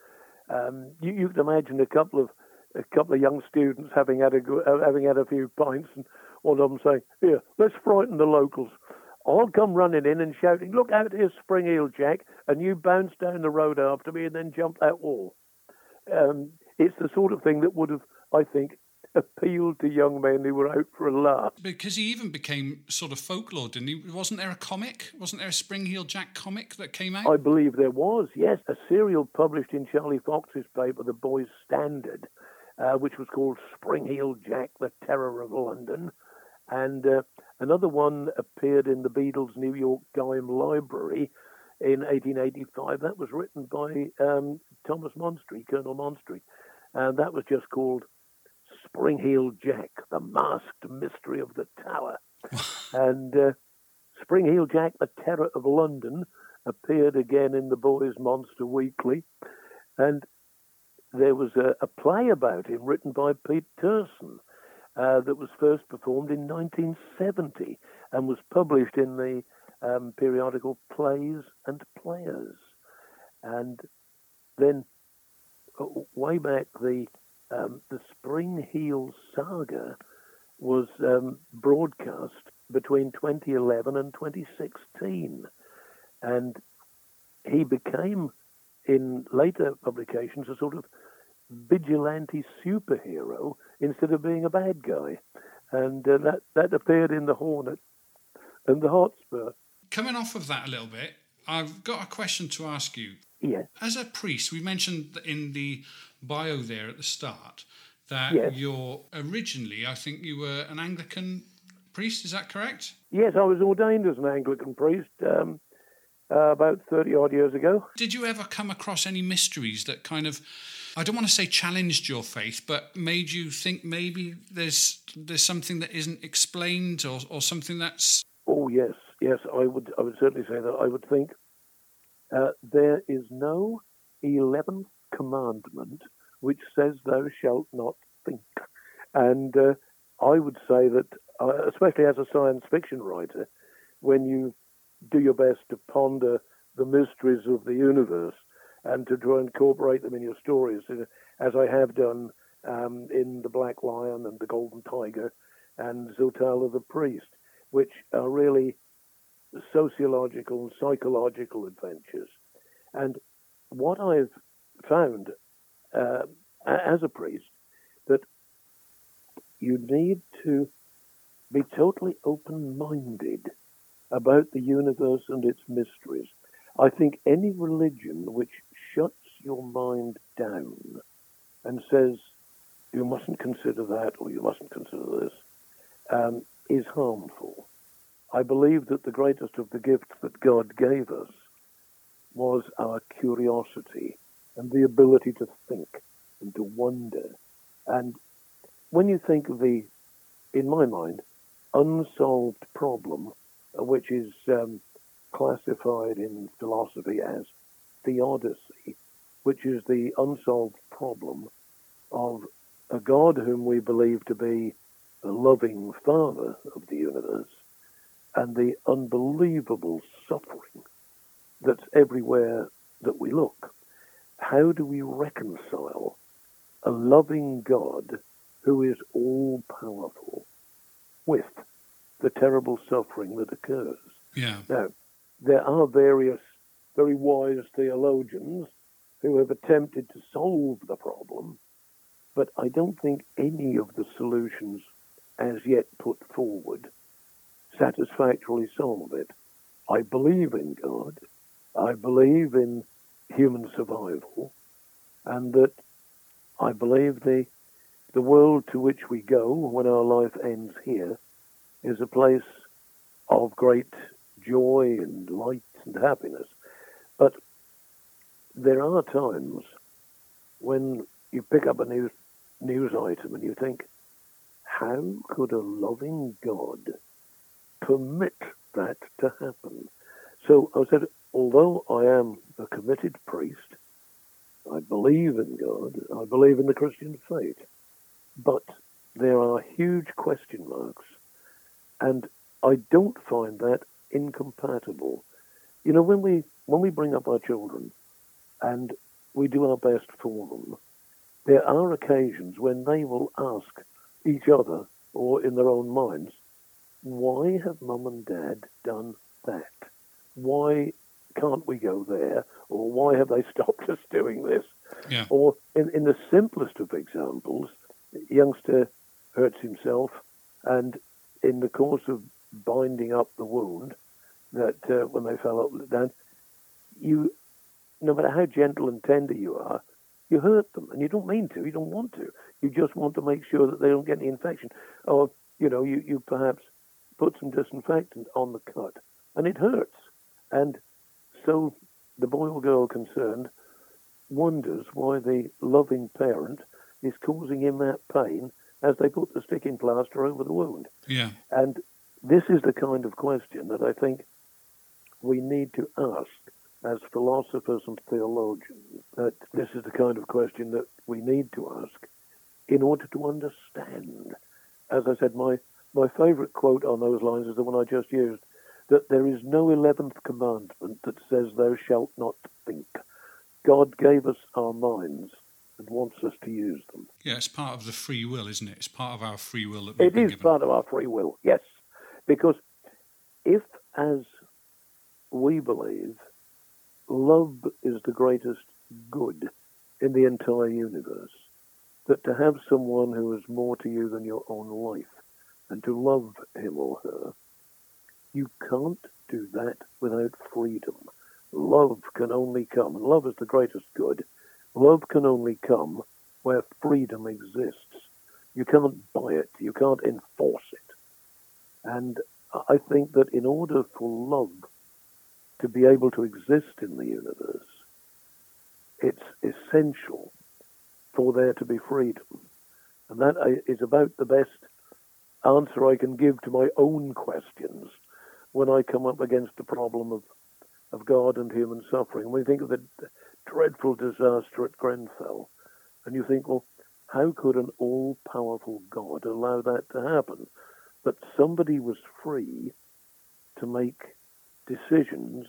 um, you, you can imagine a couple of a couple of young students having had a uh, having had a few pints, and one of them saying, "Here, let's frighten the locals." I'll come running in and shouting, "Look out, here's Spring Heel Jack!" and you bounce down the road after me and then jump that wall. Um, it's the sort of thing that would have, I think, appealed to young men who were out for a laugh. Because he even became sort of folklore, didn't he? Wasn't there a comic? Wasn't there a Spring Heel Jack comic that came out? I believe there was, yes. A serial published in Charlie Fox's paper, The Boys Standard, uh, which was called Spring Heel Jack, The Terror of London. And uh, another one appeared in the Beadle's New York Dime Library in 1885. That was written by um, Thomas Monstery, Colonel Monstery. And that was just called Spring Heel Jack, The Masked Mystery of the Tower. and uh, Spring Heel Jack, The Terror of London appeared again in the Boys Monster Weekly. And there was a, a play about him written by Pete Terson uh, that was first performed in 1970 and was published in the um, periodical Plays and Players. And then uh, way back, the um, the Spring Heel saga was um, broadcast between 2011 and 2016, and he became in later publications a sort of vigilante superhero instead of being a bad guy. And uh, that, that appeared in The Hornet and The Hotspur. Coming off of that a little bit, I've got a question to ask you. Yes. As a priest, we mentioned in the bio there at the start that Yes. you're originally, I think you were an Anglican priest, is that correct? Yes, I was ordained as an Anglican priest um, uh, about 30 odd years ago. Did you ever come across any mysteries that kind of, I don't want to say challenged your faith, but made you think maybe there's there's something that isn't explained or, or something that's Oh yes, yes, I would. I would certainly say that. I would think uh, there is no eleventh commandment which says thou shalt not think, and uh, I would say that, uh, especially as a science fiction writer, when you do your best to ponder the mysteries of the universe and to try and incorporate them in your stories, uh, as I have done um, in The Black Lion and The Golden Tiger and Zotala the Priest, which are really sociological and psychological adventures. And what I've found uh, as a priest, that you need to be totally open minded about the universe and its mysteries. I think any religion which shuts your mind down and says you mustn't consider that or you mustn't consider this um, is harmful. I believe that the greatest of the gifts that God gave us was our curiosity and the ability to think and to wonder. And when you think of the, in my mind, unsolved problem, uh, which is um, classified in philosophy as theodicy, which is the unsolved problem of a God whom we believe to be a loving Father of the universe, and the unbelievable suffering that's everywhere that we look. How do we reconcile a loving God who is all powerful with the terrible suffering that occurs? yeah. Now, there are various very wise theologians who have attempted to solve the problem, but I don't think any of the solutions as yet put forward satisfactorily solve it. I believe in God. I believe in human survival, and that I believe the the world to which we go when our life ends here is a place of great joy and light and happiness. But there are times when you pick up a news news item and you think, how could a loving God permit that to happen? So I said, although I am a committed priest, I believe in God, I believe in the Christian faith, but there are huge question marks, and I don't find that incompatible. You know, when we when we bring up our children, and we do our best for them, there are occasions when they will ask each other or in their own minds, why have mum and dad done that? Why can't we go there? Or why have they stopped us doing this? Yeah. Or in, in the simplest of examples, youngster hurts himself and in the course of binding up the wound that uh, when they fell up down, you, no matter how gentle and tender you are, you hurt them, and you don't mean to, you don't want to. You just want to make sure that they don't get any infection. Or, you know, you, you perhaps put some disinfectant on the cut, and it hurts. And so the boy or girl concerned wonders why the loving parent is causing him that pain as they put the sticking plaster over the wound. Yeah. And this is the kind of question that I think we need to ask as philosophers and theologians. That this is the kind of question that we need to ask in order to understand. As I said, my, my favorite quote on those lines is the one I just used that there is no 11th commandment that says, Thou shalt not think. God gave us our minds and wants us to use them. Yeah, it's part of the free will, isn't it? It's part of our free will that It is given. part of our free will, yes. Because if, as we believe, love is the greatest good in the entire universe, that to have someone who is more to you than your own life and to love him or her, you can't do that without freedom. Love can only come, love is the greatest good. Love can only come where freedom exists. You can't buy it, you can't enforce it. And I think that in order for love to be able to exist in the universe, it's essential for there to be freedom. And that uh, about the best answer I can give to my own questions when I come up against the problem of, of God and human suffering. When you think of the dreadful disaster at Grenfell, and you think, well, how could an all powerful God allow that to happen? But somebody was free to make decisions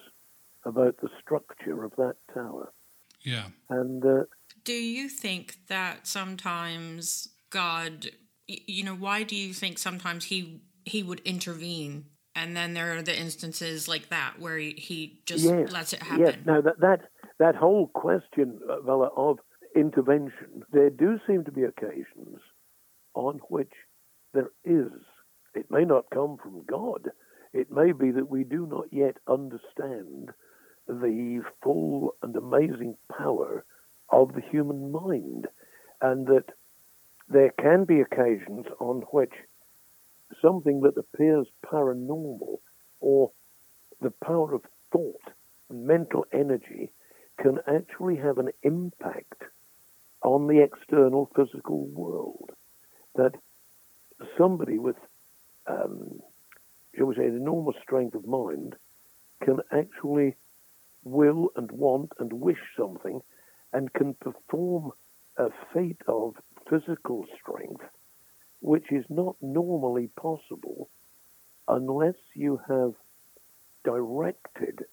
about the structure of that tower. Yeah. And uh, Do you think that sometimes God, you know, why do you think sometimes he he would intervene, and then there are the instances like that where he, he just yes, lets it happen? yes. Now that that that whole question, uh, Bella, of intervention, there do seem to be occasions on which there is. It may not come from God. It may be that we do not yet understand the full and amazing power of the human mind, and that there can be occasions on which something that appears paranormal or the power of thought and mental energy can actually have an impact on the external physical world. That somebody with, um, shall we say, an enormous strength of mind can actually will and want and wish something and can perform a feat of physical strength which is not normally possible unless you have directed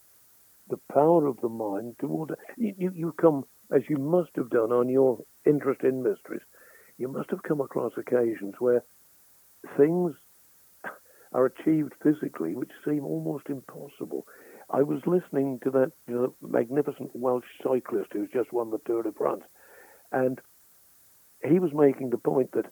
the power of the mind toward you, you, you come as you must have done on your interest in mysteries you must have come across occasions where things are achieved physically which seem almost impossible I was listening to that you know, magnificent Welsh cyclist who's just won the Tour de France, and he was making the point that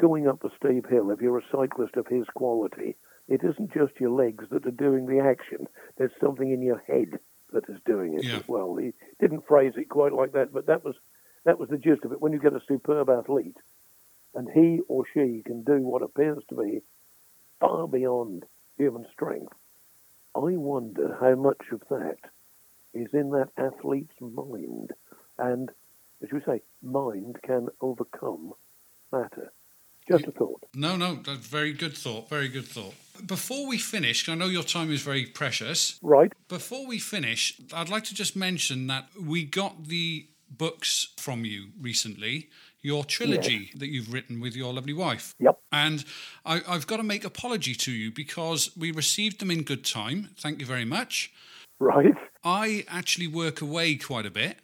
going up a steep hill, if you're a cyclist of his quality, it isn't just your legs that are doing the action. There's something in your head that is doing it Yeah. as well. He didn't phrase it quite like that, but that was that was the gist of it. When you get a superb athlete, and he or she can do what appears to be far beyond human strength, I wonder how much of that is in that athlete's mind. And, as you say, mind can overcome matter. Just a thought. No, no, that's very good thought. Very good thought. Before we finish, I know your time is very precious. Right. Before we finish, I'd like to just mention that we got the books from you recently, your trilogy that you've written with your lovely wife. Yep. And I, I've got to make apology to you because we received them in good time. Thank you very much. Right. I actually work away quite a bit,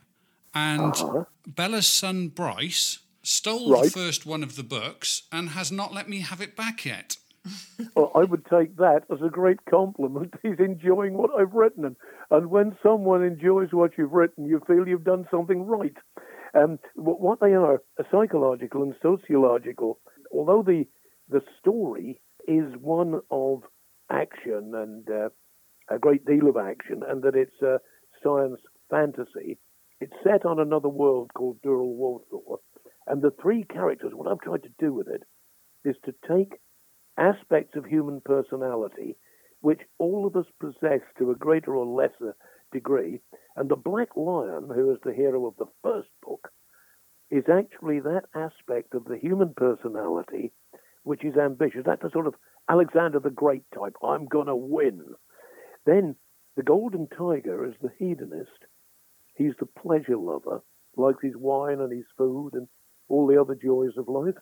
and Uh-huh. Bella's son Bryce stole Right. the first one of the books and has not let me have it back yet. Well, I would take that as a great compliment. He's enjoying what I've written. And, and when someone enjoys what you've written, you feel you've done something right. Um, what they are, psychological and sociological. Although the, the story is one of action and uh, a great deal of action, and that it's uh, science fantasy, it's set on another world called Dural Walthor. And the three characters, what I've tried to do with it is to take aspects of human personality which all of us possess to a greater or lesser degree. And the Black Lion, who is the hero of the first book, is actually that aspect of the human personality which is ambitious. That's the sort of Alexander the Great type. I'm going to win. Then the Golden Tiger is the hedonist. He's the pleasure lover, likes his wine and his food and all the other joys of life.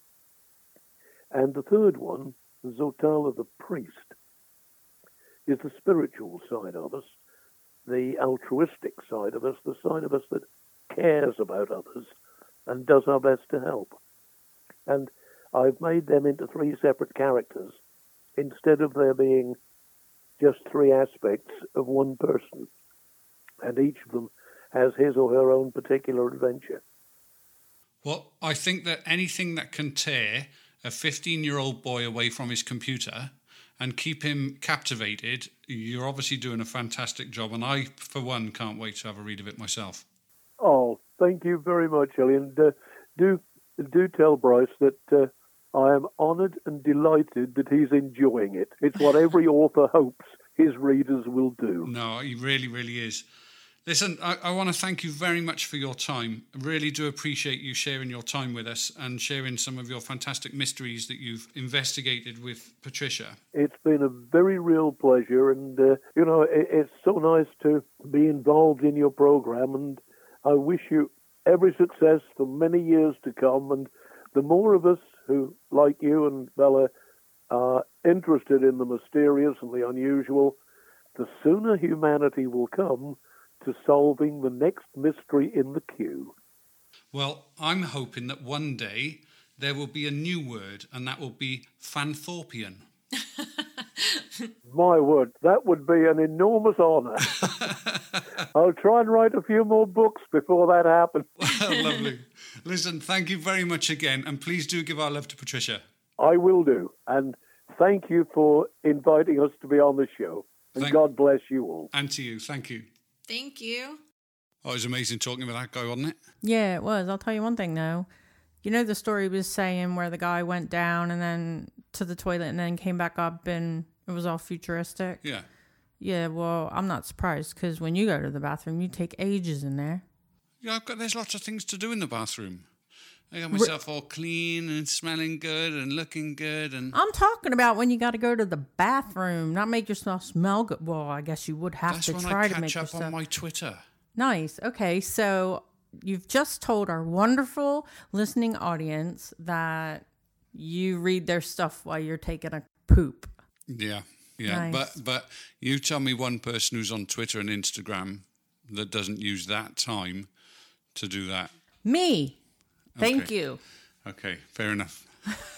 And the third one, Zotala the priest, is the spiritual side of us, the altruistic side of us, the side of us that cares about others and does our best to help. And I've made them into three separate characters instead of there being just three aspects of one person. And each of them has his or her own particular adventure. Well, I think that anything that can tear a 15 year old boy away from his computer and keep him captivated, you're obviously doing a fantastic job. And I, for one, can't wait to have a read of it myself. Oh, thank you very much, Ellie. And uh, do do tell Bryce that uh, I am honoured and delighted that he's enjoying it. It's what every author hopes his readers will do. No, he really, really is. Listen, I, I want to thank you very much for your time. I really do appreciate you sharing your time with us and sharing some of your fantastic mysteries that you've investigated with Patricia. It's been a very real pleasure, and uh, you know it, it's so nice to be involved in your program. And I wish you every success for many years to come. And the more of us who, like you and Bella, are interested in the mysterious and the unusual, the sooner humanity will come to solving the next mystery in the queue. Well, I'm hoping that one day there will be a new word, and that will be Fanthorpian. My word, that would be an enormous honour. I'll try and write a few more books before that happens. Lovely. Listen, thank you very much again, and please do give our love to Patricia. I will do. And thank you for inviting us to be on the show. And Thank- God bless you all. And to you, thank you. Thank you. Oh, it was amazing talking with that guy, wasn't it? Yeah, it was. I'll tell you one thing though. You know the story was saying where the guy went down and then to the toilet and then came back up and it was all futuristic. Yeah. Yeah, well, I'm not surprised because when you go to the bathroom, you take ages in there. Yeah, I've got, there's lots of things to do in the bathroom. I got myself all clean and smelling good and looking good and I'm talking about when you got to go to the bathroom, not make yourself smell good. Well, I guess you would have that's to when try I to make catch up yourself on my Twitter. Nice. Okay. So you've just told our wonderful listening audience that you read their stuff while you're taking a poop. Yeah, yeah. Nice. But but you tell me one person who's on Twitter and Instagram that doesn't use that time to do that. Me. Thank Okay. you. Okay, fair enough.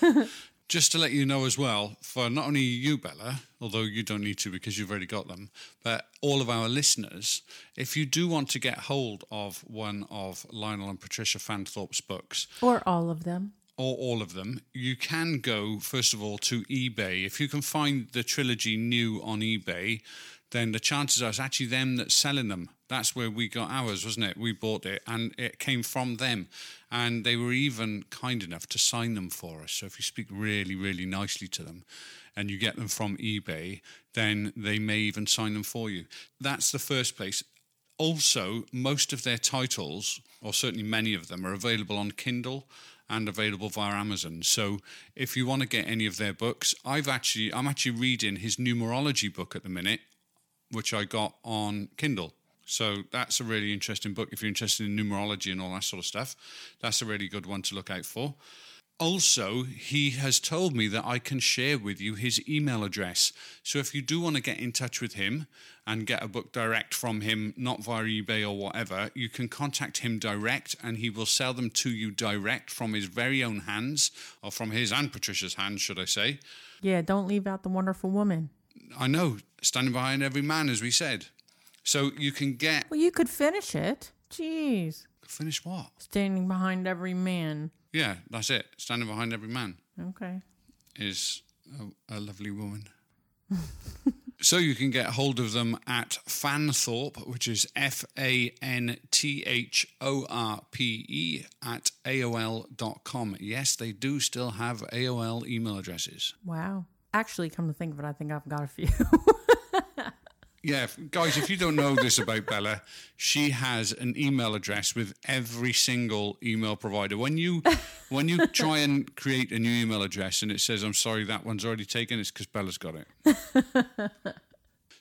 Just to let you know as well, for not only you, Bella, although you don't need to because you've already got them, but all of our listeners, if you do want to get hold of one of Lionel and Patricia Fanthorpe's books, Or all of them. or all of them, you can go first of all to eBay. If you can find the trilogy new on eBay, then the chances are it's actually them that's selling them. That's where we got ours, wasn't it? We bought it and it came from them. And they were even kind enough to sign them for us. So if you speak really, really nicely to them and you get them from eBay, then they may even sign them for you. That's the first place. Also, most of their titles, or certainly many of them, are available on Kindle and available via Amazon. So if you want to get any of their books, I've actually I'm actually reading his numerology book at the minute, which I got on Kindle. So that's a really interesting book if you're interested in numerology and all that sort of stuff. That's a really good one to look out for. Also, he has told me that I can share with you his email address. So if you do want to get in touch with him and get a book direct from him, not via eBay or whatever, you can contact him direct and he will sell them to you direct from his very own hands, or from his and Patricia's hands, should I say. Yeah, don't leave out the wonderful woman. I know, standing behind every man, as we said. So you can get. Well, you could finish it. Jeez. Finish what? Standing behind every man. Yeah, that's it. Standing behind every man Okay. is a, a lovely woman. so you can get hold of them at Fanthorpe, which is F A N T H O R P E at AOL.com. Yes, they do still have AOL email addresses. Wow. Actually, come to think of it, I think I've got a few. Yeah, guys, if you don't know this about Bella, she has an email address with every single email provider. When you when you try and create a new email address and it says, "I'm sorry, that one's already taken," it's because Bella's got it.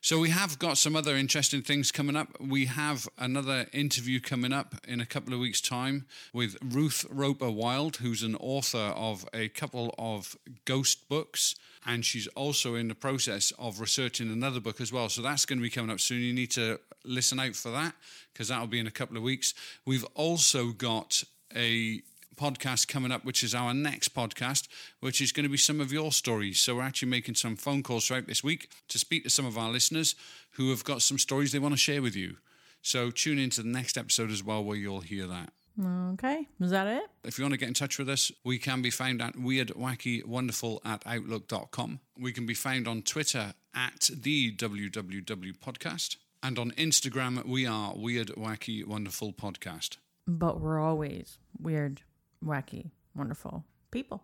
So we have got some other interesting things coming up. We have another interview coming up in a couple of weeks' time with Ruth Roper Wild, who's an author of a couple of ghost books, and she's also in the process of researching another book as well. So that's going to be coming up soon. You need to listen out for that because that'll be in a couple of weeks. We've also got a podcast coming up, which is our next podcast, which is going to be some of your stories. So we're actually making some phone calls throughout this week to speak to some of our listeners who have got some stories they want to share with you. So tune into the next episode as well, where you'll hear that. Okay. Is that it? If you want to get in touch with us, we can be found at weirdwackywonderful at outlook.com. We can be found on Twitter at the WWW podcast. And on Instagram, we are Weird Wacky Wonderful Podcast. But we're always weird, wacky, wonderful people.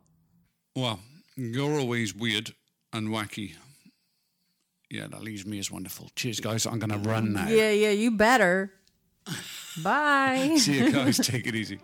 Well, you're always weird and wacky. Yeah, that leaves me as wonderful. Cheers, guys. I'm going to run now. Yeah, yeah, you better. Bye. See you guys. Take it easy.